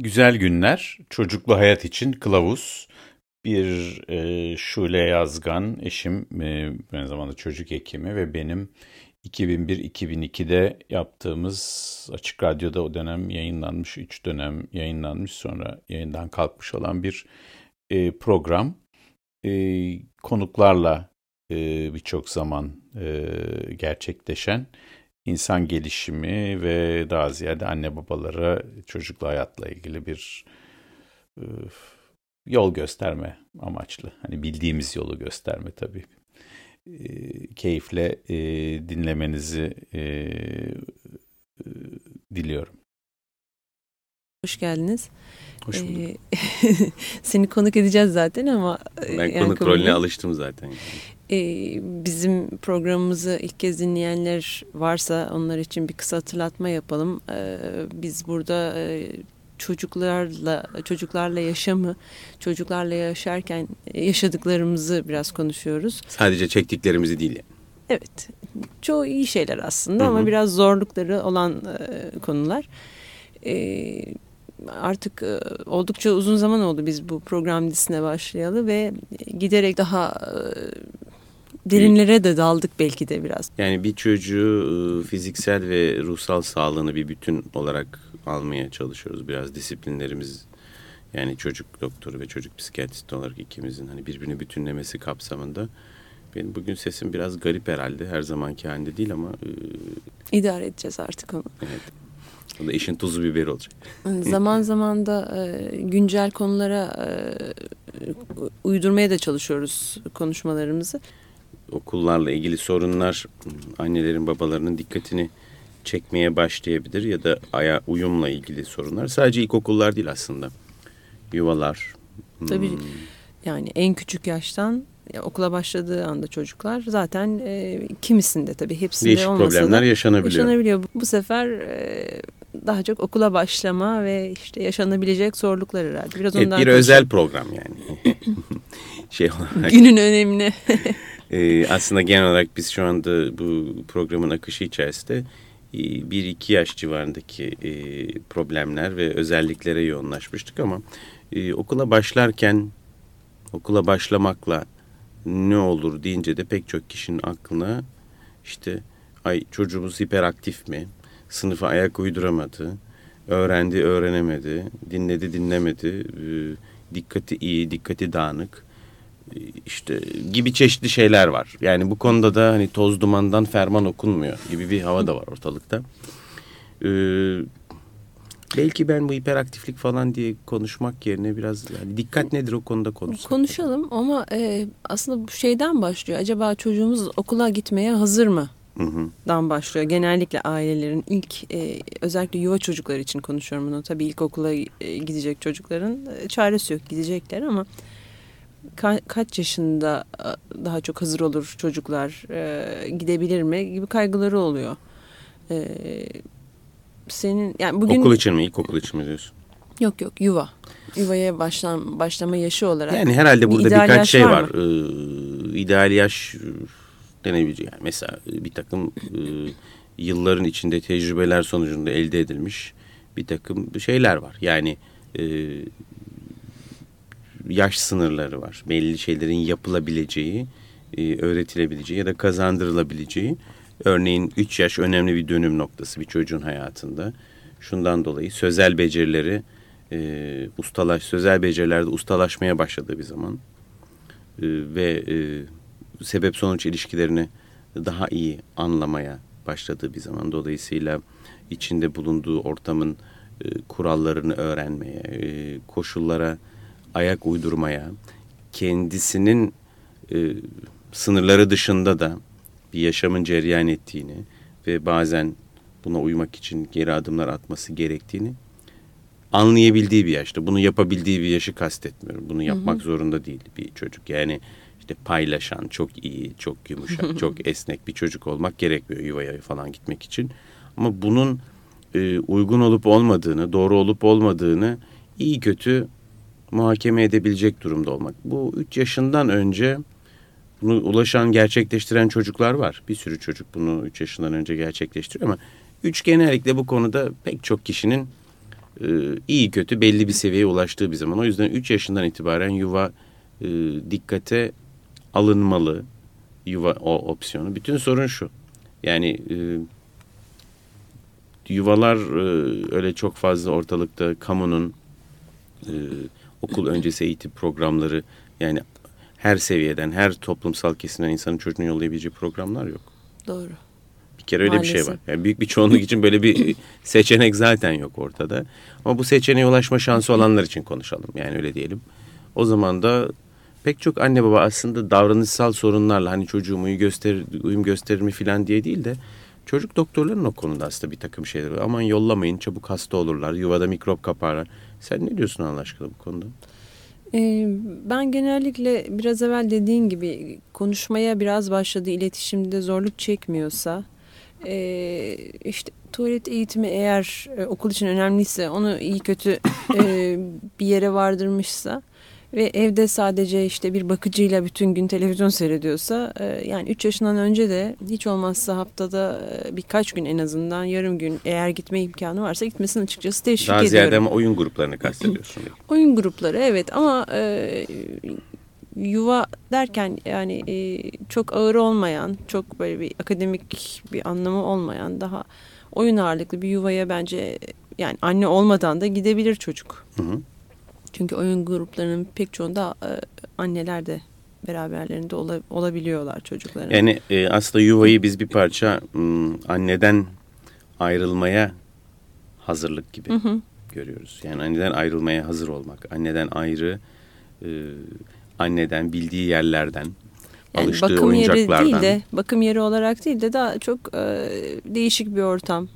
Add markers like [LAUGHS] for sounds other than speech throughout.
Güzel Günler, Çocuklu Hayat için Kılavuz. Bir e, Şule Yazgan, eşim, e, aynı zamanda çocuk hekimi ve benim 2001-2002'de yaptığımız Açık Radyo'da o dönem yayınlanmış, 3 dönem yayınlanmış sonra yayından kalkmış olan bir e, program. E, konuklarla e, birçok zaman e, gerçekleşen insan gelişimi ve daha ziyade anne babalara çocuklu hayatla ilgili bir e, yol gösterme amaçlı. Hani bildiğimiz yolu gösterme tabii. E, keyifle e, dinlemenizi e, e, diliyorum. Hoş geldiniz. Hoş bulduk. Ee, [LAUGHS] seni konuk edeceğiz zaten ama... Ben yani konuk rolüne alıştım zaten. Ee, bizim programımızı ilk kez dinleyenler varsa onlar için bir kısa hatırlatma yapalım. Ee, biz burada e, çocuklarla çocuklarla yaşamı, çocuklarla yaşarken yaşadıklarımızı biraz konuşuyoruz. Sadece çektiklerimizi değil. Evet. Çoğu iyi şeyler aslında Hı -hı. ama biraz zorlukları olan e, konular. E, artık e, oldukça uzun zaman oldu biz bu program dizisine başlayalı ve giderek daha derinlere de daldık belki de biraz. Yani bir çocuğu e, fiziksel ve ruhsal sağlığını bir bütün olarak almaya çalışıyoruz. Biraz disiplinlerimiz yani çocuk doktoru ve çocuk psikiyatristi olarak ikimizin hani birbirini bütünlemesi kapsamında. Benim bugün sesim biraz garip herhalde. Her zamanki halinde değil ama... E... İdare edeceğiz artık onu. Evet. O da işin tuzu biberi olacak. zaman zaman da e, güncel konulara e, uydurmaya da çalışıyoruz konuşmalarımızı. Okullarla ilgili sorunlar annelerin babalarının dikkatini çekmeye başlayabilir ya da aya uyumla ilgili sorunlar. Sadece ilkokullar değil aslında. Yuvalar. Tabii hmm. yani en küçük yaştan okula başladığı anda çocuklar zaten e, kimisinde tabii hepsinde Değişik olmasa problemler da yaşanabiliyor. yaşanabiliyor. Bu sefer e, daha çok okula başlama ve işte yaşanabilecek zorluklar herhalde. Biraz evet, ondan bir konuşalım. özel program yani. [LAUGHS] şey olarak. Günün önemli. [LAUGHS] e, aslında genel olarak biz şu anda bu programın akışı içerisinde e, bir iki yaş civarındaki e, problemler ve özelliklere yoğunlaşmıştık ama e, okula başlarken okula başlamakla ne olur deyince de pek çok kişinin aklına işte ay çocuğumuz hiperaktif mi? Sınıfa ayak uyduramadı. Öğrendi, öğrenemedi. Dinledi, dinlemedi. E, dikkati iyi, dikkati dağınık. İşte gibi çeşitli şeyler var. Yani bu konuda da hani toz dumandan ferman okunmuyor gibi bir hava da var ortalıkta. E, Belki ben bu hiperaktiflik falan diye konuşmak yerine biraz yani dikkat nedir o konuda konuşsak. Konuşalım ama e, aslında bu şeyden başlıyor. Acaba çocuğumuz okula gitmeye hazır mı? Hı hı. Dan başlıyor. Genellikle ailelerin ilk e, özellikle yuva çocukları için konuşuyorum bunu. Tabii ilk okula e, gidecek çocukların e, çaresi yok gidecekler ama ka kaç yaşında e, daha çok hazır olur çocuklar e, gidebilir mi gibi kaygıları oluyor. E, senin yani bugün okul için mi ilkokul için mi diyorsun? Yok yok yuva. Yuvaya başlam başlama yaşı olarak. Yani herhalde burada bir birkaç şey var. var. Ee, ideal yaş denebilecek. Yani mesela bir takım e, yılların içinde tecrübeler sonucunda elde edilmiş bir takım şeyler var. Yani e, yaş sınırları var. Belli şeylerin yapılabileceği, e, öğretilebileceği ya da kazandırılabileceği Örneğin 3 yaş önemli bir dönüm noktası bir çocuğun hayatında. Şundan dolayı sözel becerileri e, ustalaş, sözel becerilerde ustalaşmaya başladığı bir zaman e, ve e, sebep sonuç ilişkilerini daha iyi anlamaya başladığı bir zaman dolayısıyla içinde bulunduğu ortamın e, kurallarını öğrenmeye, e, koşullara ayak uydurmaya, kendisinin e, sınırları dışında da bir yaşamın cereyan ettiğini ve bazen buna uymak için geri adımlar atması gerektiğini anlayabildiği bir yaşta. Bunu yapabildiği bir yaşı kastetmiyorum. Bunu yapmak hı hı. zorunda değil bir çocuk. Yani işte paylaşan, çok iyi, çok yumuşak, [LAUGHS] çok esnek bir çocuk olmak gerekmiyor yuvaya falan gitmek için. Ama bunun e, uygun olup olmadığını, doğru olup olmadığını iyi kötü muhakeme edebilecek durumda olmak. Bu üç yaşından önce bunu ulaşan, gerçekleştiren çocuklar var. Bir sürü çocuk bunu 3 yaşından önce gerçekleştiriyor ama 3 genellikle bu konuda pek çok kişinin e, iyi kötü belli bir seviyeye ulaştığı bir zaman. O yüzden 3 yaşından itibaren yuva e, dikkate alınmalı. Yuva o opsiyonu. Bütün sorun şu. Yani e, yuvalar e, öyle çok fazla ortalıkta kamunun e, okul öncesi eğitim programları yani her seviyeden, her toplumsal kesimden insanın çocuğunu yollayabileceği programlar yok. Doğru. Bir kere öyle Maalesef. bir şey var. Yani büyük bir çoğunluk için böyle bir seçenek zaten yok ortada. Ama bu seçeneğe ulaşma şansı olanlar için konuşalım. Yani öyle diyelim. O zaman da pek çok anne baba aslında davranışsal sorunlarla hani çocuğum uyum gösterir, uyum gösterir mi falan diye değil de çocuk doktorların o konuda aslında bir takım şeyler. Aman yollamayın çabuk hasta olurlar, yuvada mikrop kaparlar. Sen ne diyorsun Allah aşkına bu konuda? Ee, ben genellikle biraz evvel dediğin gibi konuşmaya biraz başladı iletişimde zorluk çekmiyorsa e, işte tuvalet eğitimi eğer e, okul için önemliyse onu iyi kötü e, bir yere vardırmışsa ve evde sadece işte bir bakıcıyla bütün gün televizyon seyrediyorsa e, yani 3 yaşından önce de hiç olmazsa haftada e, birkaç gün en azından yarım gün eğer gitme imkanı varsa gitmesini açıkçası teşvik Daha ediyorum. Daha ziyade ama oyun gruplarını kastediyorsun. [CLEARS THROAT] oyun grupları evet ama e, yuva derken yani e, çok ağır olmayan, çok böyle bir akademik bir anlamı olmayan daha oyun ağırlıklı bir yuvaya bence yani anne olmadan da gidebilir çocuk. Hı hı. Çünkü oyun gruplarının pek çoğunda e, anneler de beraberlerinde ola, olabiliyorlar çocukların. Yani e, aslında yuvayı biz bir parça m, anneden ayrılmaya hazırlık gibi hı hı. görüyoruz. Yani anneden ayrılmaya hazır olmak, anneden ayrı, e, anneden bildiği yerlerden, yani alıştığı bakım oyuncaklardan. Yeri değil de, bakım yeri olarak değil de daha çok e, değişik bir ortam.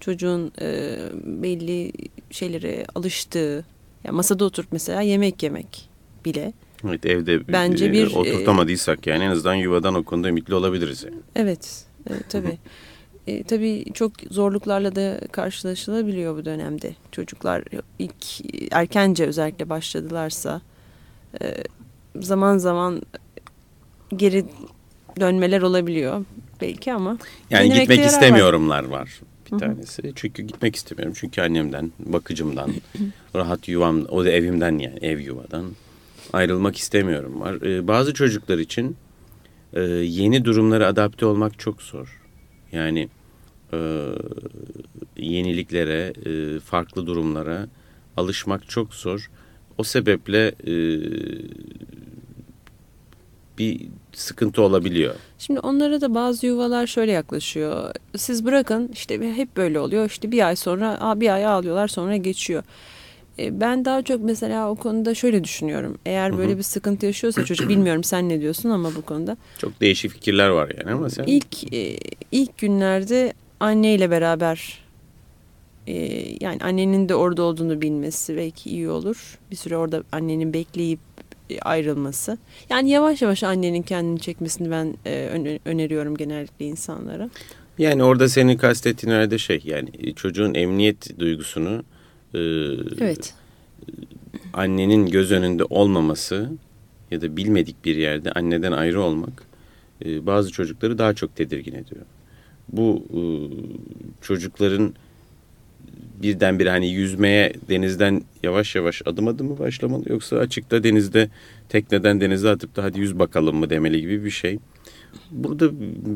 Çocuğun e, belli şeylere alıştığı, yani masada oturup mesela yemek yemek bile. Evet evde Bence e, bir, oturtamadıysak yani en azından yuvadan o konuda ümitli olabiliriz. Yani. Evet e, tabii. e, tabii çok zorluklarla da karşılaşılabiliyor bu dönemde. Çocuklar ilk erkence özellikle başladılarsa e, zaman zaman geri dönmeler olabiliyor belki ama. Yani gitmek istemiyorumlar var. Bir Hı-hı. tanesi. Çünkü gitmek istemiyorum. Çünkü annemden, bakıcımdan, [CLEARS THROAT] rahat yuvam, o da evimden yani ev yuvadan ayrılmak istemiyorum var. Ee, bazı çocuklar için e, yeni durumlara adapte olmak çok zor. Yani e, yeniliklere, e, farklı durumlara alışmak çok zor. O sebeple e, bir sıkıntı olabiliyor. Şimdi onlara da bazı yuvalar şöyle yaklaşıyor. Siz bırakın işte hep böyle oluyor. İşte bir ay sonra bir ay ağlıyorlar sonra geçiyor. E, ben daha çok mesela o konuda şöyle düşünüyorum. Eğer böyle bir sıkıntı yaşıyorsa çocuk [CLEARS THROAT] bilmiyorum sen ne diyorsun ama bu konuda. Çok değişik fikirler var yani ama sen. İlk e, ilk günlerde anneyle beraber e, yani annenin de orada olduğunu bilmesi belki iyi olur. Bir süre orada annenin bekleyip ayrılması. Yani yavaş yavaş annenin kendini çekmesini ben e, öneriyorum genellikle insanlara. Yani orada senin kastettiğin herhalde şey yani çocuğun emniyet duygusunu e, evet. annenin göz önünde olmaması ya da bilmedik bir yerde anneden ayrı olmak e, bazı çocukları daha çok tedirgin ediyor. Bu e, çocukların birdenbire hani yüzmeye denizden yavaş yavaş adım adım mı başlamalı yoksa açıkta denizde tekneden denize atıp da hadi yüz bakalım mı demeli gibi bir şey. Burada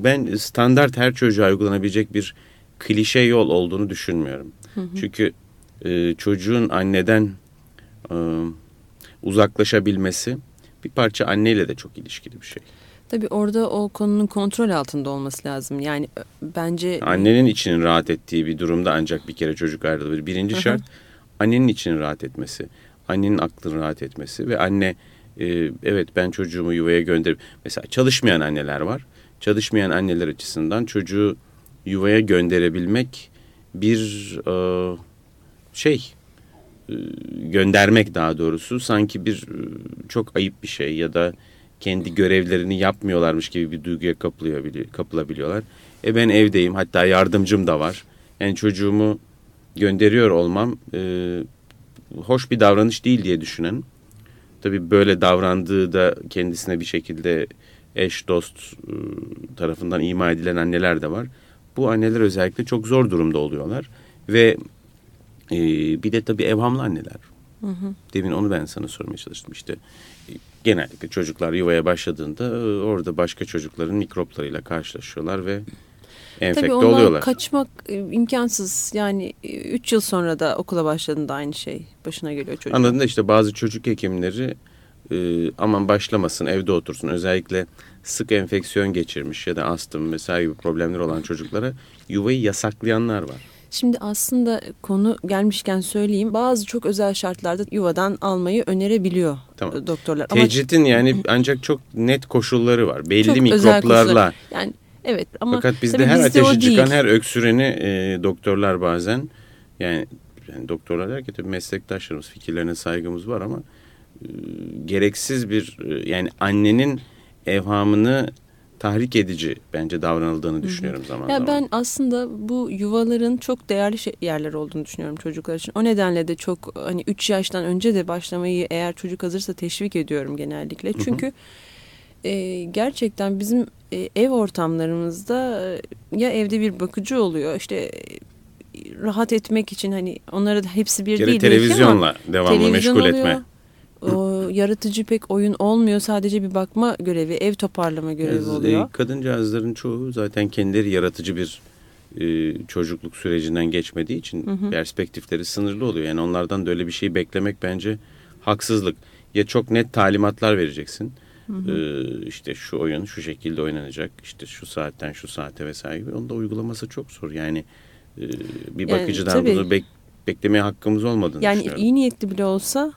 ben standart her çocuğa uygulanabilecek bir klişe yol olduğunu düşünmüyorum. Hı hı. Çünkü e, çocuğun anneden e, uzaklaşabilmesi bir parça anneyle de çok ilişkili bir şey. Tabii orada o konunun kontrol altında olması lazım. Yani bence... Annenin içinin rahat ettiği bir durumda ancak bir kere çocuk ayrılabilir. Birinci şart annenin içinin rahat etmesi. Annenin aklının rahat etmesi ve anne e, evet ben çocuğumu yuvaya gönderip... Mesela çalışmayan anneler var. Çalışmayan anneler açısından çocuğu yuvaya gönderebilmek bir e, şey e, göndermek daha doğrusu sanki bir e, çok ayıp bir şey ya da kendi görevlerini yapmıyorlarmış gibi bir duyguya kapılıyor, kapılabiliyorlar. E ben evdeyim hatta yardımcım da var. Yani çocuğumu gönderiyor olmam e, hoş bir davranış değil diye düşünen. Tabii böyle davrandığı da kendisine bir şekilde eş dost e, tarafından ima edilen anneler de var. Bu anneler özellikle çok zor durumda oluyorlar ve Ee, bir de tabii evhamlı anneler. Hı hı. Demin onu ben sana sormaya çalıştım işte. E, genellikle çocuklar yuvaya başladığında e, orada başka çocukların mikroplarıyla karşılaşıyorlar ve enfekte Tabii oluyorlar. kaçmak e, imkansız. Yani 3 yıl sonra da okula başladığında aynı şey başına geliyor çocuğun. Anladın da işte bazı çocuk hekimleri e, aman başlamasın evde otursun. Özellikle sık enfeksiyon geçirmiş ya da astım vesaire gibi problemler olan çocuklara yuvayı yasaklayanlar var. Şimdi aslında konu gelmişken söyleyeyim. Bazı çok özel şartlarda yuvadan almayı önerebiliyor tamam. doktorlar. Tecritin ama, yani ancak çok net koşulları var. Belli mikroplarla. Yani evet ama fakat bizde her bizde ateşi çıkan her öksüreni e, doktorlar bazen yani, yani doktorlar derken tabii meslektaşlarımız fikirlerine saygımız var ama e, gereksiz bir e, yani annenin evhamını tahrik edici bence davranıldığını düşünüyorum zaman ya zaman. Ben aslında bu yuvaların çok değerli şey, yerler olduğunu düşünüyorum çocuklar için. O nedenle de çok hani 3 yaştan önce de başlamayı eğer çocuk hazırsa teşvik ediyorum genellikle. Çünkü E, gerçekten bizim e, ev ortamlarımızda e, ya evde bir bakıcı oluyor işte e, rahat etmek için hani onlara da hepsi bir Geri değil. televizyonla devamlı televizyon meşgul oluyor. etme o yaratıcı pek oyun olmuyor. Sadece bir bakma görevi, ev toparlama görevi oluyor. Kadıncağızların çoğu zaten kendileri yaratıcı bir e, çocukluk sürecinden geçmediği için hı hı. perspektifleri sınırlı oluyor. Yani onlardan da öyle bir şey beklemek bence haksızlık. Ya çok net talimatlar vereceksin. Hı hı. Ee, işte şu oyun şu şekilde oynanacak. İşte şu saatten şu saate vesaire gibi. Onu da uygulaması çok zor. Yani e, bir bakıcıdan yani, bunu bek, beklemeye hakkımız olmadığını yani düşünüyorum. Yani iyi niyetli bile olsa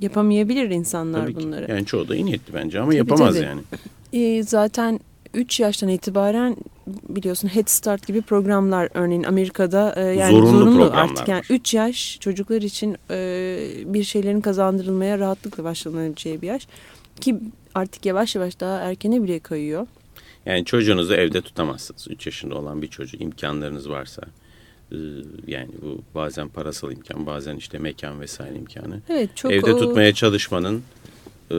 yapamayabilir insanlar tabii bunları. Ki. Yani çoğu da iyi niyetli bence ama tabii, yapamaz tabii. yani. E, zaten 3 yaştan itibaren biliyorsun Head Start gibi programlar örneğin Amerika'da e, yani zorunlu, zorunlu artık yani 3 yaş çocuklar için e, bir şeylerin kazandırılmaya rahatlıkla başlanabileceği bir yaş ki artık yavaş yavaş daha erkene bile kayıyor. Yani çocuğunuzu evde tutamazsınız. 3 yaşında olan bir çocuğu imkanlarınız varsa. Ee, yani bu bazen parasal imkan bazen işte mekan vesaire imkanı. Evet, çok Evde o... tutmaya çalışmanın e,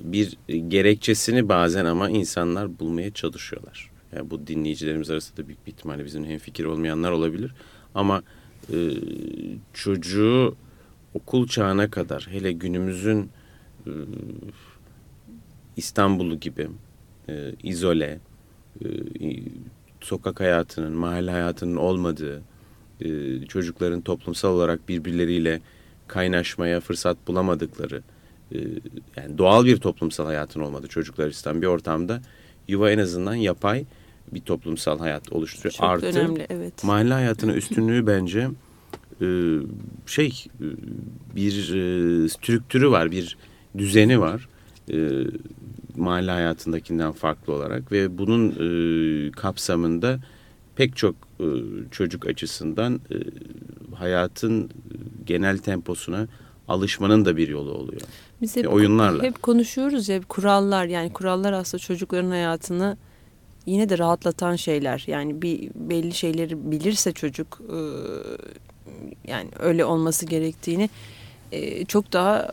bir gerekçesini bazen ama insanlar bulmaya çalışıyorlar. Yani bu dinleyicilerimiz arasında büyük bir ihtimalle bizim hemfikir olmayanlar olabilir. Ama e, çocuğu okul çağına kadar hele günümüzün e, İstanbul'u gibi e, izole, e, sokak hayatının, mahalle hayatının olmadığı, e, çocukların toplumsal olarak birbirleriyle kaynaşmaya fırsat bulamadıkları, e, yani doğal bir toplumsal hayatın olmadığı çocuklar açısından bir ortamda yuva en azından yapay bir toplumsal hayat oluşturuyor. Çok Artı, önemli, evet. mahalle hayatının üstünlüğü bence e, şey bir strüktürü var, bir düzeni var mahalle hayatındakinden farklı olarak ve bunun e, kapsamında pek çok e, çocuk açısından e, hayatın genel temposuna alışmanın da bir yolu oluyor. Biz hep, oyunlarla. hep konuşuyoruz ya kurallar yani kurallar aslında çocukların hayatını yine de rahatlatan şeyler. Yani bir belli şeyleri bilirse çocuk e, yani öyle olması gerektiğini e, çok daha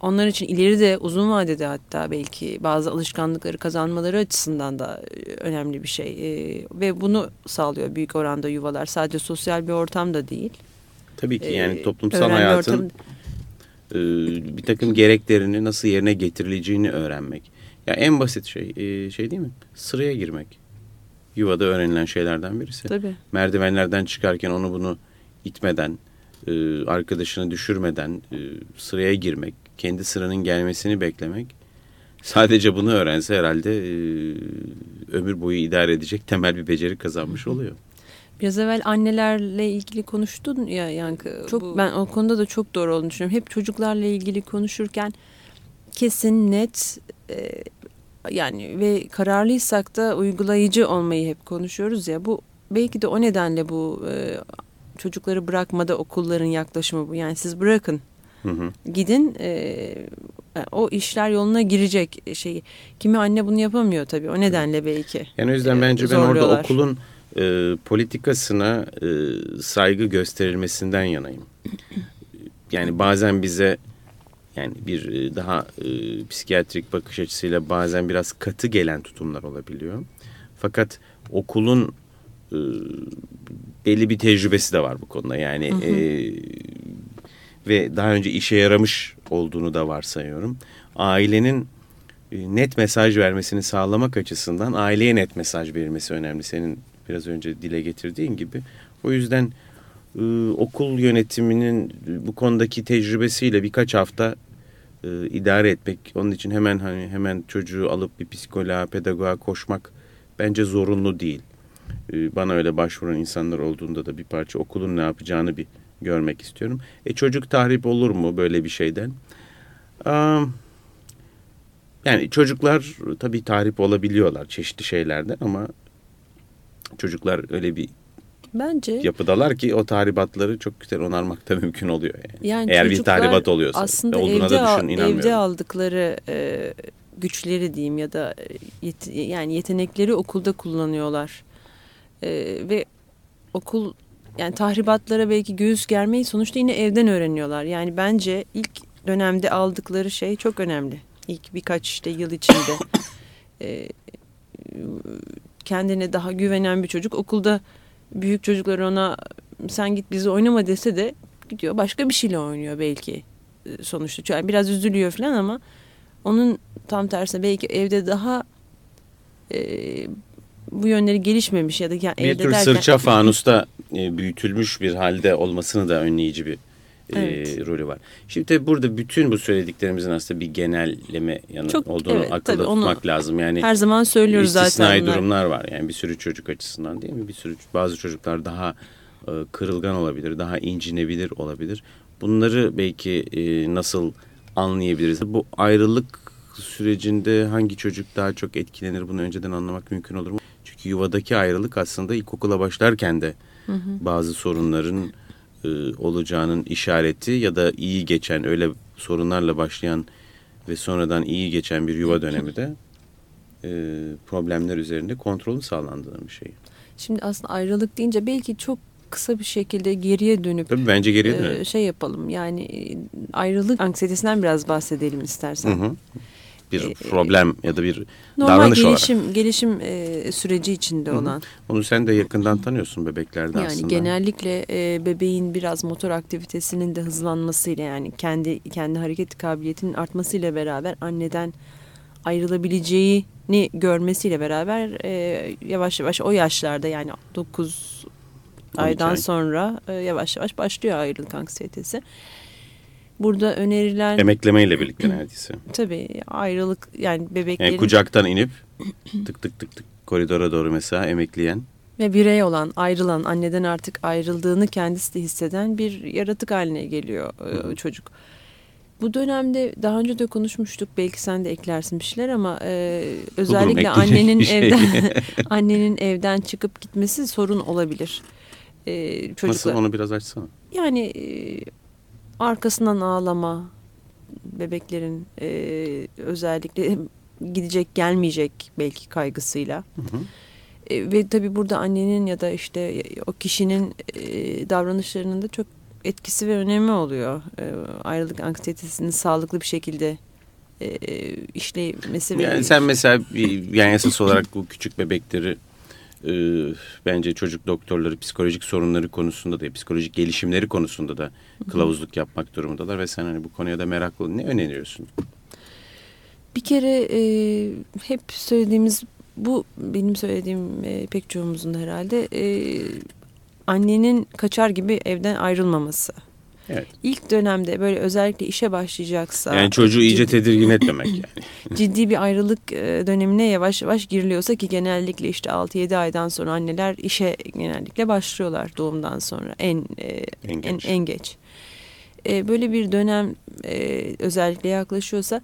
onlar için ileri de uzun vadede hatta belki bazı alışkanlıkları kazanmaları açısından da e, önemli bir şey. E, ve bunu sağlıyor büyük oranda yuvalar. Sadece sosyal bir ortam da değil. Tabii ki yani e, toplumsal hayatın ortam... e, bir takım gereklerini nasıl yerine getirileceğini öğrenmek. Ya en basit şey e, şey değil mi? Sıraya girmek. Yuvada öğrenilen şeylerden birisi. Tabii. Merdivenlerden çıkarken onu bunu itmeden, e, arkadaşını düşürmeden sıraya girmek, kendi sıranın gelmesini beklemek sadece bunu öğrense herhalde e, ömür boyu idare edecek temel bir beceri kazanmış oluyor. Biraz evvel annelerle ilgili konuştun ya Yankı. Çok bu... ben o konuda da çok doğru olduğunu düşünüyorum. Hep çocuklarla ilgili konuşurken kesin net e, yani ve kararlıysak da uygulayıcı olmayı hep konuşuyoruz ya. Bu belki de o nedenle bu e, çocukları bırakmada okulların yaklaşımı bu. Yani siz bırakın Hı hı. Gidin e, o işler yoluna girecek şeyi. Kimi anne bunu yapamıyor tabii o nedenle belki. Yani o yüzden e, bence ben orada okulun e, politikasına e, saygı gösterilmesinden yanayım. Yani bazen bize yani bir e, daha e, psikiyatrik bakış açısıyla bazen biraz katı gelen tutumlar olabiliyor. Fakat okulun e, belli bir tecrübesi de var bu konuda. Yani hı hı. E, ve daha önce işe yaramış olduğunu da varsayıyorum. Ailenin e, net mesaj vermesini sağlamak açısından aileye net mesaj verilmesi önemli. Senin biraz önce dile getirdiğin gibi. O yüzden e, okul yönetiminin bu konudaki tecrübesiyle birkaç hafta e, idare etmek, onun için hemen hani hemen çocuğu alıp bir psikoloğa, pedagoğa koşmak bence zorunlu değil. Bana öyle başvuran insanlar olduğunda da bir parça okulun ne yapacağını bir görmek istiyorum. E çocuk tahrip olur mu böyle bir şeyden? Yani çocuklar tabii tahrip olabiliyorlar çeşitli şeylerden ama çocuklar öyle bir Bence yapıdalar ki o tahribatları çok güzel onarmak da mümkün oluyor yani. yani Eğer bir tahribat oluyorsa. Aslında olduğuna evde, da düşün, evde aldıkları e, güçleri diyeyim ya da e, yet, yani yetenekleri okulda kullanıyorlar. E, ve okul yani tahribatlara belki göğüs germeyi sonuçta yine evden öğreniyorlar. Yani bence ilk dönemde aldıkları şey çok önemli. İlk birkaç işte yıl içinde [COUGHS] e, kendine daha güvenen bir çocuk okulda büyük çocuklar ona sen git bizi oynama dese de gidiyor başka bir şeyle oynuyor belki e, sonuçta. Yani biraz üzülüyor falan ama onun tam tersine belki evde daha e, bu yönleri gelişmemiş ya da yani bir evde tür derken... sırça fanusta e, büyütülmüş bir halde olmasını da önleyici bir evet. e, rolü var. Şimdi tabii burada bütün bu söylediklerimizin aslında bir genelleme yanı Çok, olduğunu evet, akılda tutmak lazım. Yani her zaman söylüyoruz zaten. İstisnai durumlar var. Yani bir sürü çocuk açısından değil mi? Bir sürü bazı çocuklar daha e, kırılgan olabilir, daha incinebilir olabilir. Bunları belki e, nasıl anlayabiliriz? Bu ayrılık sürecinde hangi çocuk daha çok etkilenir bunu önceden anlamak mümkün olur mu? Çünkü yuvadaki ayrılık aslında ilkokula başlarken de hı hı. bazı sorunların e, olacağının işareti ya da iyi geçen öyle sorunlarla başlayan ve sonradan iyi geçen bir yuva dönemi de e, problemler üzerinde kontrolü sağlandığın bir şey. Şimdi aslında ayrılık deyince belki çok kısa bir şekilde geriye dönüp Tabii bence geriye dönelim. E, şey yapalım yani e, ayrılık anksiyetesinden biraz bahsedelim istersen. Hı hı bir e, problem ya da bir normal davranış gelişim, olarak. gelişim e, süreci içinde Hı-hı. olan. Onu sen de yakından tanıyorsun bebeklerde yani aslında. Yani genellikle e, bebeğin biraz motor aktivitesinin de hızlanmasıyla yani kendi kendi hareket kabiliyetinin artmasıyla beraber anneden ayrılabileceğini görmesiyle beraber e, yavaş yavaş o yaşlarda yani 9 aydan ay. sonra e, yavaş yavaş başlıyor ayrılık anksiyetesi. Burada önerilen... Emeklemeyle birlikte neredeyse. Tabii ayrılık yani bebeklerin... Yani kucaktan inip tık tık tık tık koridora doğru mesela emekleyen. Ve birey olan, ayrılan, anneden artık ayrıldığını kendisi de hisseden bir yaratık haline geliyor Hı. E, çocuk. Bu dönemde daha önce de konuşmuştuk. Belki sen de eklersin bir şeyler ama e, özellikle annenin [LAUGHS] şey. evden [LAUGHS] annenin evden çıkıp gitmesi sorun olabilir. E, çocuklar. Nasıl onu biraz açsana. Yani e, arkasından ağlama bebeklerin e, özellikle gidecek gelmeyecek belki kaygısıyla. Hı hı. E, ve tabii burada annenin ya da işte o kişinin e, davranışlarının da çok etkisi ve önemi oluyor. E, ayrılık anksiyetesinin sağlıklı bir şekilde e, işlemesi. Yani sen mesela yani esas olarak bu küçük bebekleri e, bence çocuk doktorları psikolojik sorunları konusunda da psikolojik gelişimleri konusunda da kılavuzluk yapmak durumundalar ve sen hani bu konuya da meraklı ne öneriyorsun? Bir kere e, hep söylediğimiz bu benim söylediğim e, pek çoğumuzun herhalde e, annenin kaçar gibi evden ayrılmaması. Evet. İlk dönemde böyle özellikle işe başlayacaksa... Yani çocuğu iyice ciddi, tedirgin etmemek yani. [LAUGHS] ciddi bir ayrılık e, dönemine yavaş yavaş giriliyorsa ki genellikle işte 6-7 aydan sonra anneler işe genellikle başlıyorlar doğumdan sonra en e, en, geç. en, en geç. E, böyle bir dönem özellikle yaklaşıyorsa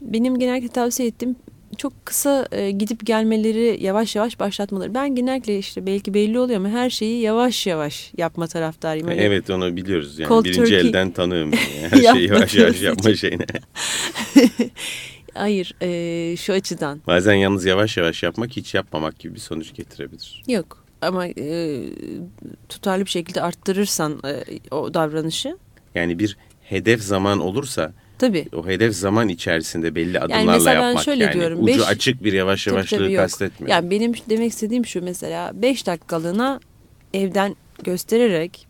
benim genellikle tavsiye ettiğim çok kısa e, gidip gelmeleri yavaş yavaş başlatmaları. Ben genellikle işte belki belli oluyor ama her şeyi yavaş yavaş yapma taraftarıyım. Öyle evet onu biliyoruz yani birinci turkey elden tanığım. Yani. [LAUGHS] Her şeyi yavaş yavaş yapma şeyine. [LAUGHS] Hayır e, şu açıdan. Bazen yalnız yavaş yavaş yapmak hiç yapmamak gibi bir sonuç getirebilir. Yok ama e, tutarlı bir şekilde arttırırsan e, o davranışı. Yani bir hedef zaman olursa Tabii. O hedef zaman içerisinde belli adımlarla yani mesela yapmak. Ben şöyle yani. diyorum. Ucu beş, açık bir yavaş yavaşlığı tabii, kastetmiyorum. Yani benim demek istediğim şu mesela 5 dakikalığına evden göstererek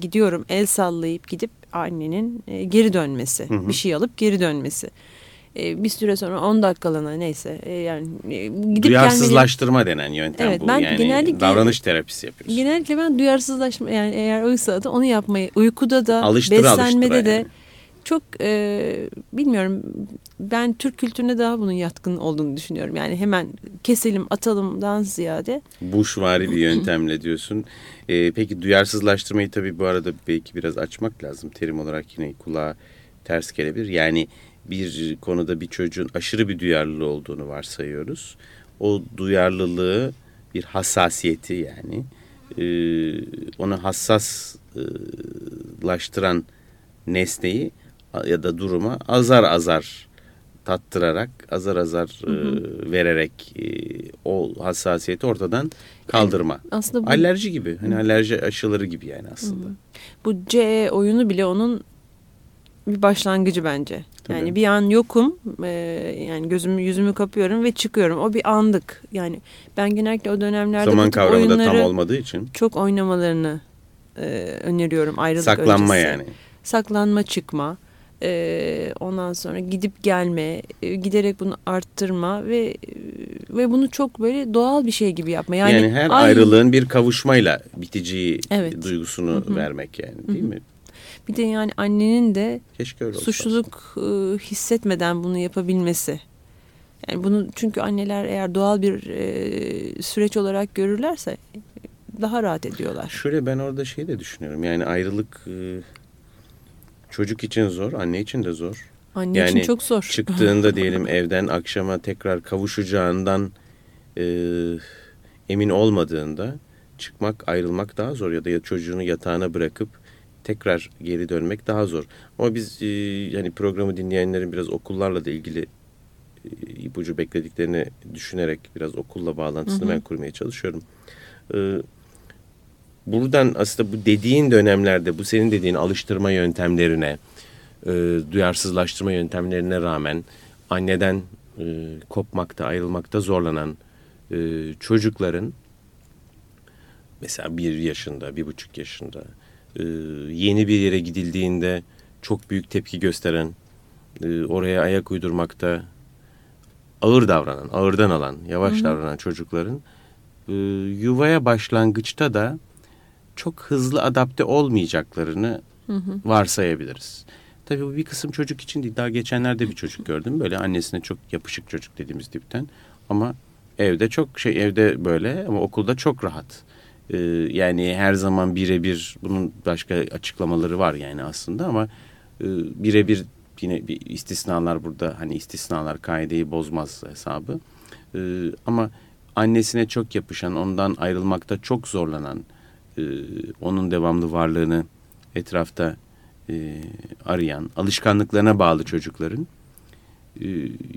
gidiyorum el sallayıp gidip annenin e, geri dönmesi. Hı hı. Bir şey alıp geri dönmesi. E, bir süre sonra 10 dakikalığına neyse e, yani gidip duyarsızlaştırma gelmeli. denen yöntem evet, bu. Ben yani genellikle, davranış terapisi yapıyoruz. Genellikle ben duyarsızlaşma yani eğer oysa adı onu yapmayı uykuda da alıştıra, beslenmede alıştıra de yani çok e, bilmiyorum ben Türk kültürüne daha bunun yatkın olduğunu düşünüyorum. Yani hemen keselim atalımdan ziyade. Buşvari bir [CLEARS THROAT] yöntemle diyorsun. E, peki duyarsızlaştırmayı tabii bu arada belki biraz açmak lazım. Terim olarak yine kulağa ters gelebilir. Yani bir konuda bir çocuğun aşırı bir duyarlılığı olduğunu varsayıyoruz. O duyarlılığı bir hassasiyeti yani e, onu hassaslaştıran nesneyi ya da duruma azar azar tattırarak azar azar hı hı. E, vererek e, o hassasiyeti ortadan kaldırma. Yani aslında bu... Alerji gibi. Hani alerji aşıları gibi yani aslında. Hı hı. Bu C oyunu bile onun bir başlangıcı bence. Tabii. Yani bir an yokum. E, yani gözümü yüzümü kapıyorum ve çıkıyorum. O bir andık. Yani ben genellikle o dönemlerde zaman kavramı da tam olmadığı için çok oynamalarını e, öneriyorum ayrılık Saklanma öncesi. yani. Saklanma çıkma e, ondan sonra gidip gelme, e, giderek bunu arttırma ve ve bunu çok böyle doğal bir şey gibi yapma. Yani, yani her ay... ayrılığın bir kavuşmayla biteceği evet. duygusunu Hı -hı. vermek yani değil Hı -hı. mi? Bir de yani annenin de suçluluk e, hissetmeden bunu yapabilmesi. Yani bunu çünkü anneler eğer doğal bir e, süreç olarak görürlerse daha rahat ediyorlar. Şöyle ben orada şey de düşünüyorum. Yani ayrılık e, Çocuk için zor, anne için de zor. Anne yani için çok zor. Çıktığında diyelim evden akşama tekrar kavuşacağından e, emin olmadığında çıkmak, ayrılmak daha zor ya da çocuğunu yatağına bırakıp tekrar geri dönmek daha zor. Ama biz e, yani programı dinleyenlerin biraz okullarla da ilgili e, ipucu beklediklerini düşünerek biraz okulla bağlantısını hı hı. ben kurmaya çalışıyorum. E, buradan aslında bu dediğin dönemlerde bu senin dediğin alıştırma yöntemlerine, e, duyarsızlaştırma yöntemlerine rağmen anneden e, kopmakta, ayrılmakta zorlanan e, çocukların mesela bir yaşında, bir buçuk yaşında e, yeni bir yere gidildiğinde çok büyük tepki gösteren, e, oraya ayak uydurmakta ağır davranan, ağırdan alan, yavaş Hı -hı. davranan çocukların e, yuvaya başlangıçta da çok hızlı adapte olmayacaklarını hı hı. varsayabiliriz. Tabii bu bir kısım çocuk için değil. Daha geçenlerde bir çocuk gördüm. Böyle annesine çok yapışık çocuk dediğimiz tipten. Ama evde çok şey evde böyle ama okulda çok rahat. Ee, yani her zaman birebir bunun başka açıklamaları var yani aslında ama e, birebir yine bir istisnalar burada hani istisnalar kaideyi bozmaz hesabı. Ee, ama annesine çok yapışan ondan ayrılmakta çok zorlanan e, onun devamlı varlığını etrafta e, arayan, alışkanlıklarına bağlı çocukların e,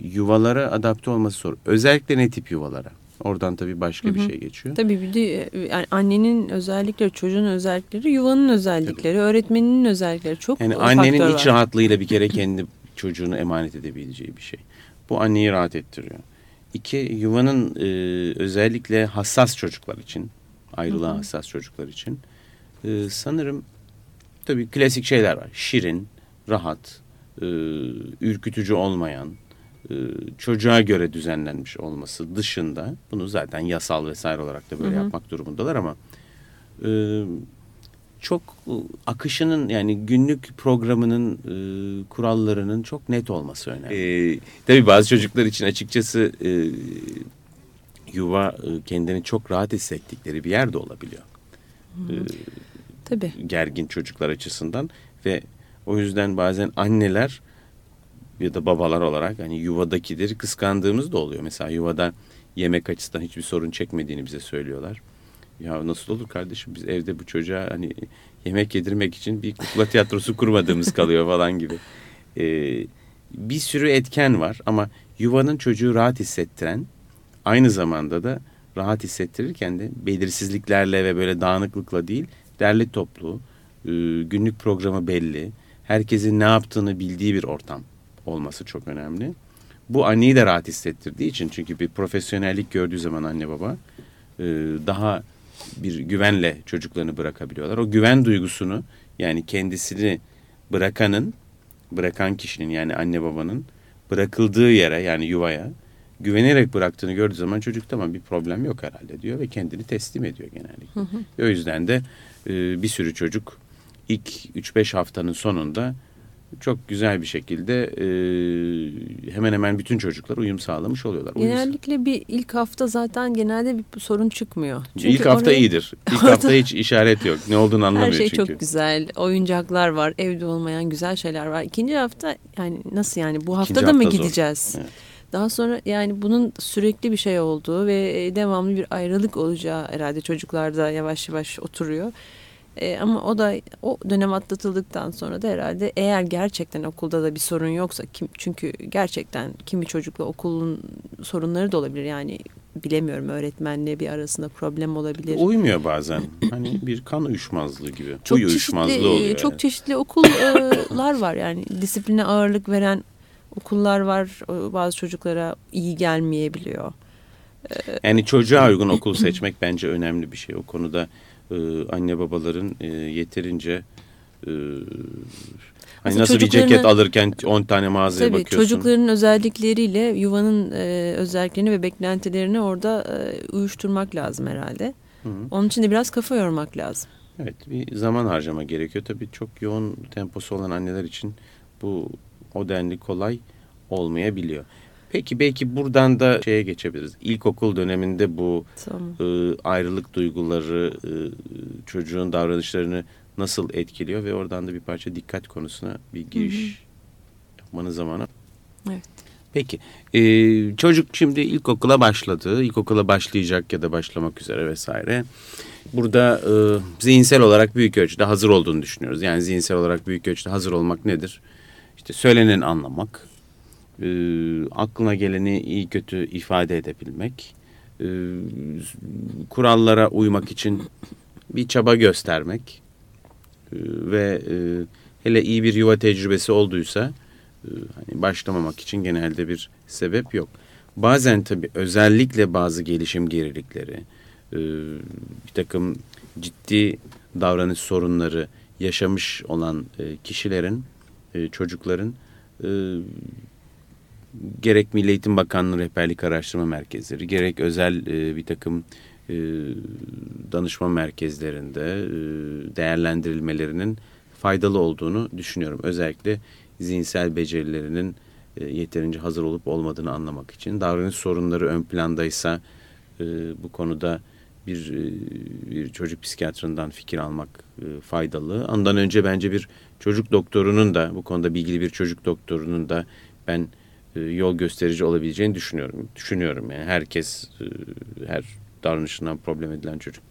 yuvalara adapte olması zor. Özellikle ne tip yuvalara? Oradan tabii başka hı hı. bir şey geçiyor. Tabii bir de yani annenin özellikleri, çocuğun özellikleri, yuvanın özellikleri, tabii. öğretmeninin özellikleri çok Yani annenin iç rahatlığıyla bir kere kendi [LAUGHS] çocuğunu emanet edebileceği bir şey. Bu anneyi rahat ettiriyor. İki, yuvanın e, özellikle hassas çocuklar için ayrılığa hassas çocuklar için. Ee, sanırım tabii klasik şeyler var. Şirin, rahat, e, ürkütücü olmayan, e, çocuğa göre düzenlenmiş olması dışında bunu zaten yasal vesaire olarak da böyle hı hı. yapmak durumundalar ama e, çok akışının yani günlük programının e, kurallarının çok net olması önemli. E, tabii bazı çocuklar için açıkçası e, yuva e, kendini çok rahat hissettikleri bir yerde olabiliyor. Hmm. Tabii. Gergin çocuklar açısından ve o yüzden bazen anneler ya da babalar olarak hani yuvadakileri kıskandığımız da oluyor. Mesela yuvada yemek açısından hiçbir sorun çekmediğini bize söylüyorlar. Ya nasıl olur kardeşim biz evde bu çocuğa hani yemek yedirmek için bir kukla tiyatrosu kurmadığımız kalıyor falan gibi. Ee, bir sürü etken var ama yuvanın çocuğu rahat hissettiren aynı zamanda da rahat hissettirirken de belirsizliklerle ve böyle dağınıklıkla değil derli toplu e, günlük programı belli herkesin ne yaptığını bildiği bir ortam olması çok önemli. Bu anneyi de rahat hissettirdiği için çünkü bir profesyonellik gördüğü zaman anne baba e, daha bir güvenle çocuklarını bırakabiliyorlar. O güven duygusunu yani kendisini bırakanın, bırakan kişinin yani anne babanın bırakıldığı yere yani yuvaya güvenerek bıraktığını gördüğü zaman çocuk tamam bir problem yok herhalde diyor ve kendini teslim ediyor genellikle. Hı hı. O yüzden de e, bir sürü çocuk ilk 3-5 haftanın sonunda çok güzel bir şekilde e, hemen hemen bütün çocuklar uyum sağlamış oluyorlar. Genellikle bir ilk hafta zaten genelde bir sorun çıkmıyor. Çünkü ilk hafta oraya... iyidir. İlk [LAUGHS] hafta hiç işaret yok. Ne olduğunu anlamıyor çünkü. Her şey çünkü. çok güzel. Oyuncaklar var. Evde olmayan güzel şeyler var. İkinci hafta yani nasıl yani bu hafta da mı gideceğiz? Evet. Daha sonra yani bunun sürekli bir şey olduğu ve devamlı bir ayrılık olacağı herhalde çocuklarda yavaş yavaş oturuyor. E, ama o da o dönem atlatıldıktan sonra da herhalde eğer gerçekten okulda da bir sorun yoksa kim, çünkü gerçekten kimi çocukla okulun sorunları da olabilir yani bilemiyorum öğretmenle bir arasında problem olabilir. Uymuyor bazen. hani bir kan uyuşmazlığı gibi. Çok Uy uyuşmazlığı oluyor. Çok yani. çeşitli okullar var yani disipline ağırlık veren okullar var. Bazı çocuklara iyi gelmeyebiliyor. Yani çocuğa uygun [CLEARS THROAT] okul seçmek bence önemli bir şey. O konuda e, anne babaların e, yeterince e, Hani nasıl bir ceket alırken 10 tane mağazaya tabii, bakıyorsun. Çocukların özellikleriyle yuvanın e, özelliklerini ve beklentilerini orada e, uyuşturmak lazım herhalde. Hı hı. Onun için de biraz kafa yormak lazım. Evet bir zaman harcama gerekiyor. Tabii çok yoğun temposu olan anneler için bu o denli kolay olmayabiliyor. Peki belki buradan da şeye geçebiliriz. İlkokul döneminde bu tamam. e, ayrılık duyguları e, çocuğun davranışlarını nasıl etkiliyor ve oradan da bir parça dikkat konusuna bir giriş hı hı. yapmanın zamanı. Evet. Peki e, çocuk şimdi ilkokula başladı, ilkokula başlayacak ya da başlamak üzere vesaire. Burada e, zihinsel olarak büyük ölçüde hazır olduğunu düşünüyoruz. Yani zihinsel olarak büyük ölçüde hazır olmak nedir? İşte söylenen anlamak, e, aklına geleni iyi kötü ifade edebilmek, e, kurallara uymak için bir çaba göstermek e, ve e, hele iyi bir yuva tecrübesi olduysa e, hani başlamamak için genelde bir sebep yok. Bazen tabii özellikle bazı gelişim gerilikleri, e, bir takım ciddi davranış sorunları yaşamış olan e, kişilerin, e, çocukların e, gerek Milli Eğitim Bakanlığı Rehberlik Araştırma Merkezleri, gerek özel e, bir takım e, danışma merkezlerinde e, değerlendirilmelerinin faydalı olduğunu düşünüyorum. Özellikle zihinsel becerilerinin e, yeterince hazır olup olmadığını anlamak için. Davranış sorunları ön plandaysa e, bu konuda bir, e, bir çocuk psikiyatrından fikir almak e, faydalı. Ondan önce bence bir çocuk doktorunun da bu konuda bilgili bir çocuk doktorunun da ben e, yol gösterici olabileceğini düşünüyorum. Düşünüyorum yani herkes her davranışından problem edilen çocuk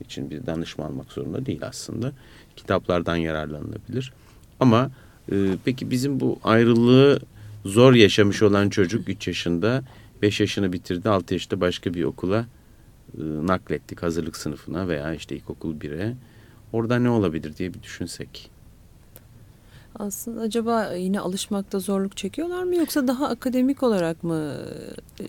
için bir danışma almak zorunda değil aslında. Kitaplardan yararlanılabilir. Ama e, peki bizim bu ayrılığı zor yaşamış olan çocuk 3 yaşında 5 yaşını bitirdi 6 yaşında başka bir okula naklettik hazırlık sınıfına veya işte ilkokul 1'e. Orada ne olabilir diye bir düşünsek. Aslında acaba yine alışmakta zorluk çekiyorlar mı yoksa daha akademik olarak mı e,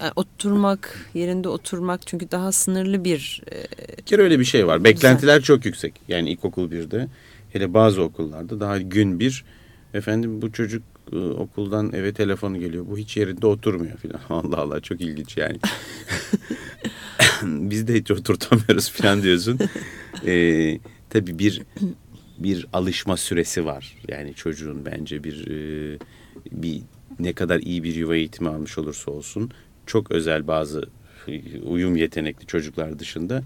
yani oturmak yerinde oturmak çünkü daha sınırlı bir e, bir kere öyle bir şey var. Beklentiler çok yüksek. Yani ilkokul birde hele bazı okullarda daha gün bir efendim bu çocuk e, okuldan eve telefonu geliyor. Bu hiç yerinde oturmuyor filan. [LAUGHS] Allah Allah çok ilginç yani. [LAUGHS] [LAUGHS] Biz de hiç oturtamıyoruz filan diyorsun. [LAUGHS] Ee, tabii bir bir alışma süresi var. Yani çocuğun bence bir e, bir ne kadar iyi bir yuva eğitimi almış olursa olsun çok özel bazı uyum yetenekli çocuklar dışında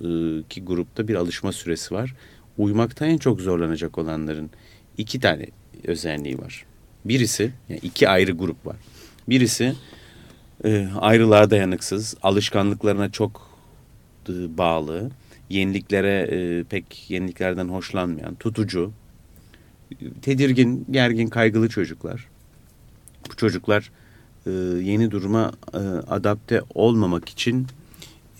e, ki grupta bir alışma süresi var. Uyumakta en çok zorlanacak olanların iki tane özelliği var. Birisi yani iki ayrı grup var. Birisi e, ayrılığa dayanıksız, alışkanlıklarına çok e, bağlı yeniliklere e, pek yeniliklerden hoşlanmayan, tutucu, tedirgin, gergin, kaygılı çocuklar. Bu çocuklar e, yeni duruma e, adapte olmamak için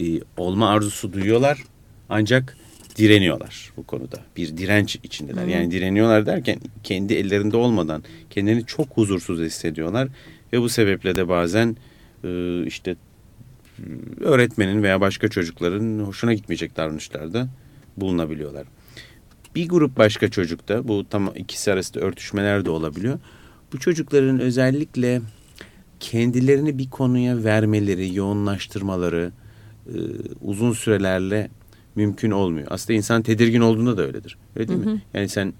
e, olma arzusu duyuyorlar. Ancak direniyorlar bu konuda. Bir direnç içindeler. Hı. Yani direniyorlar derken kendi ellerinde olmadan kendini çok huzursuz hissediyorlar ve bu sebeple de bazen e, işte öğretmenin veya başka çocukların hoşuna gitmeyecek davranışlarda bulunabiliyorlar. Bir grup başka çocukta bu tam ikisi arasında örtüşmeler de olabiliyor. Bu çocukların özellikle kendilerini bir konuya vermeleri, yoğunlaştırmaları e, uzun sürelerle mümkün olmuyor. Aslında insan tedirgin olduğunda da öyledir. Öyle değil hı hı. mi? Yani sen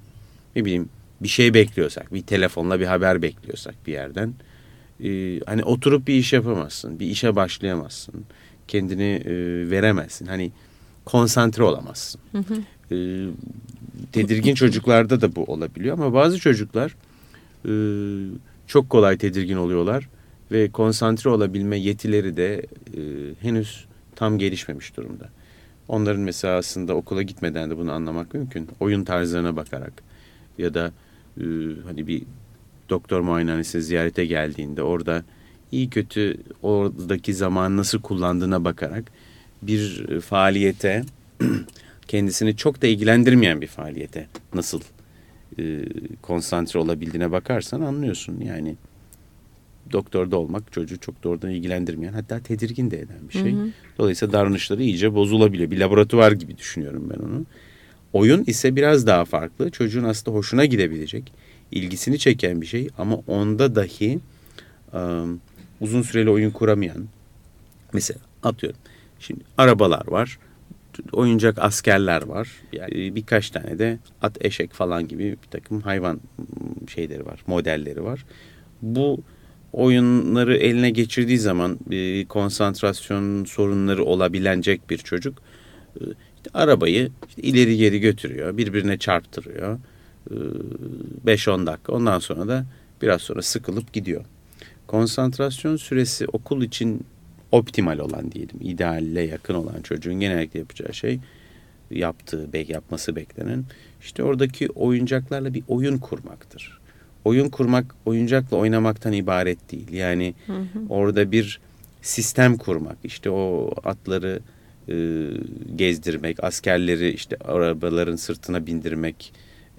ne bileyim bir şey bekliyorsak, bir telefonla bir haber bekliyorsak bir yerden e, hani oturup bir iş yapamazsın, bir işe başlayamazsın, kendini e, veremezsin. Hani konsantre olamazsın. Hı hı. E, tedirgin çocuklarda da bu olabiliyor ama bazı çocuklar e, çok kolay tedirgin oluyorlar ve konsantre olabilme yetileri de e, henüz tam gelişmemiş durumda. Onların mesela aslında okula gitmeden de bunu anlamak mümkün. Oyun tarzlarına bakarak ya da e, hani bir doktor muayenehanesine ziyarete geldiğinde orada iyi kötü oradaki zaman nasıl kullandığına bakarak bir faaliyete [CLEARS THROAT] kendisini çok da ilgilendirmeyen bir faaliyete nasıl e, konsantre olabildiğine bakarsan anlıyorsun. Yani doktorda olmak çocuğu çok doğrudan ilgilendirmeyen hatta tedirgin de eden bir şey. Hı hı. Dolayısıyla davranışları iyice bozulabiliyor. Bir laboratuvar gibi düşünüyorum ben onu. Oyun ise biraz daha farklı. Çocuğun aslında hoşuna gidebilecek, ilgisini çeken bir şey ama onda dahi um, uzun süreli oyun kuramayan mesela atıyorum. Şimdi arabalar var. Oyuncak askerler var. Yani birkaç tane de at eşek falan gibi bir takım hayvan şeyleri var, modelleri var. Bu oyunları eline geçirdiği zaman bir konsantrasyon sorunları olabilecek bir çocuk işte arabayı işte ileri geri götürüyor, birbirine çarptırıyor. 5-10 e, dakika. Ondan sonra da biraz sonra sıkılıp gidiyor. Konsantrasyon süresi okul için optimal olan diyelim, idealle yakın olan çocuğun genellikle yapacağı şey yaptığı, yapması beklenen işte oradaki oyuncaklarla bir oyun kurmaktır oyun kurmak oyuncakla oynamaktan ibaret değil. Yani hı hı. orada bir sistem kurmak, işte o atları e, gezdirmek, askerleri işte arabaların sırtına bindirmek,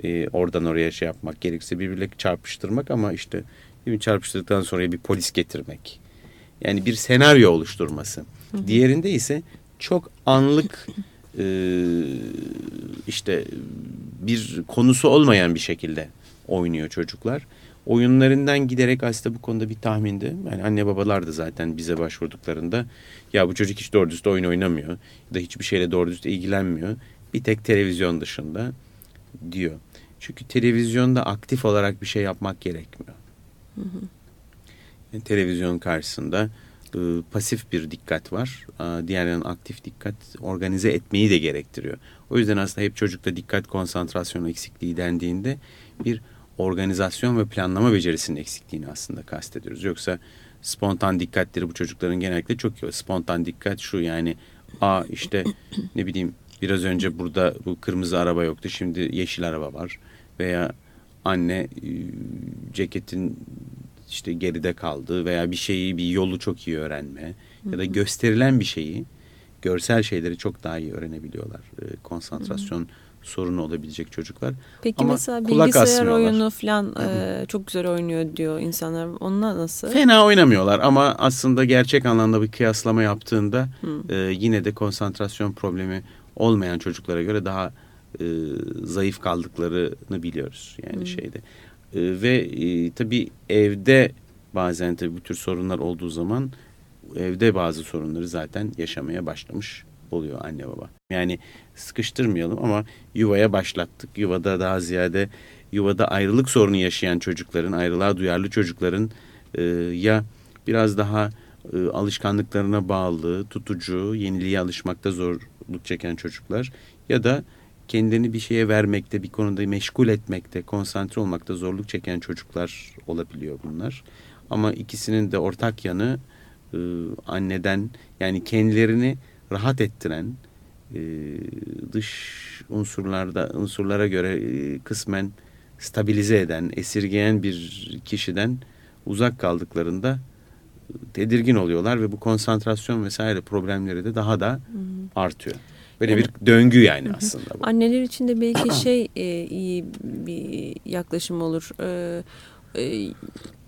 e, oradan oraya şey yapmak, gerekirse birbirle çarpıştırmak ama işte mi, çarpıştırdıktan sonra bir polis getirmek. Yani bir senaryo oluşturması. Hı. Diğerinde ise çok anlık [LAUGHS] e, işte bir konusu olmayan bir şekilde oynuyor çocuklar. Oyunlarından giderek aslında bu konuda bir tahmindi. Yani anne babalar da zaten bize başvurduklarında ya bu çocuk hiç doğru düzgün oyun oynamıyor ya da hiçbir şeyle doğru düzgün ilgilenmiyor. Bir tek televizyon dışında diyor. Çünkü televizyonda aktif olarak bir şey yapmak gerekmiyor. Hı hı. Yani televizyon karşısında e, pasif bir dikkat var. E, diğer yandan aktif dikkat organize etmeyi de gerektiriyor. O yüzden aslında hep çocukta dikkat konsantrasyon eksikliği dendiğinde bir organizasyon ve planlama becerisinin eksikliğini aslında kastediyoruz. Yoksa spontan dikkatleri bu çocukların genellikle çok iyi. Spontan dikkat şu yani a işte ne bileyim biraz önce burada bu kırmızı araba yoktu şimdi yeşil araba var veya anne e, ceketin işte geride kaldı veya bir şeyi bir yolu çok iyi öğrenme ya da gösterilen bir şeyi görsel şeyleri çok daha iyi öğrenebiliyorlar. E, konsantrasyon sorunu olabilecek çocuklar. Peki Ama mesela bilgisayar oyunu falan e, çok güzel oynuyor diyor insanlar. Onlar nasıl? Fena oynamıyorlar ama aslında gerçek anlamda bir kıyaslama yaptığında e, yine de konsantrasyon problemi olmayan çocuklara göre daha e, zayıf kaldıklarını biliyoruz yani hmm. şeyde. E, ve e, tabii evde bazen tabii bu tür sorunlar olduğu zaman evde bazı sorunları zaten yaşamaya başlamış oluyor anne baba. Yani sıkıştırmayalım ama yuvaya başlattık. Yuvada daha ziyade yuvada ayrılık sorunu yaşayan çocukların, ayrılığa duyarlı çocukların e, ya biraz daha e, alışkanlıklarına bağlı, tutucu, yeniliğe alışmakta zorluk çeken çocuklar ya da kendini bir şeye vermekte, bir konuda meşgul etmekte, konsantre olmakta zorluk çeken çocuklar olabiliyor bunlar. Ama ikisinin de ortak yanı e, anneden yani kendilerini rahat ettiren e, dış unsurlarda unsurlara göre e, kısmen stabilize eden, esirgeyen bir kişiden uzak kaldıklarında tedirgin oluyorlar ve bu konsantrasyon vesaire problemleri de daha da artıyor. Böyle bir döngü yani aslında. Bu. Anneler için de belki şey e, iyi bir yaklaşım olur. E, e,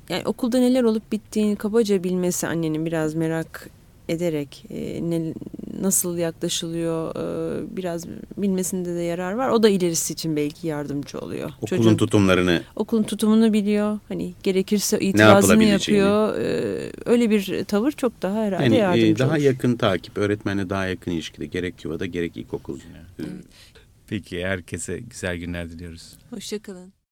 yani okulda neler olup bittiğini kabaca bilmesi annenin biraz merak ederek e, ne, nasıl yaklaşılıyor e, biraz bilmesinde de yarar var. O da ilerisi için belki yardımcı oluyor. Okulun Çocuğun, tutumlarını. Okulun tutumunu biliyor. Hani gerekirse itirazını yapıyor. E, öyle bir tavır çok daha herhalde yani, yardımcı e, daha olur. yakın takip, öğretmenle daha yakın ilişkide gerek yuvada gerek ilkokul. Peki herkese güzel günler diliyoruz. Hoşçakalın.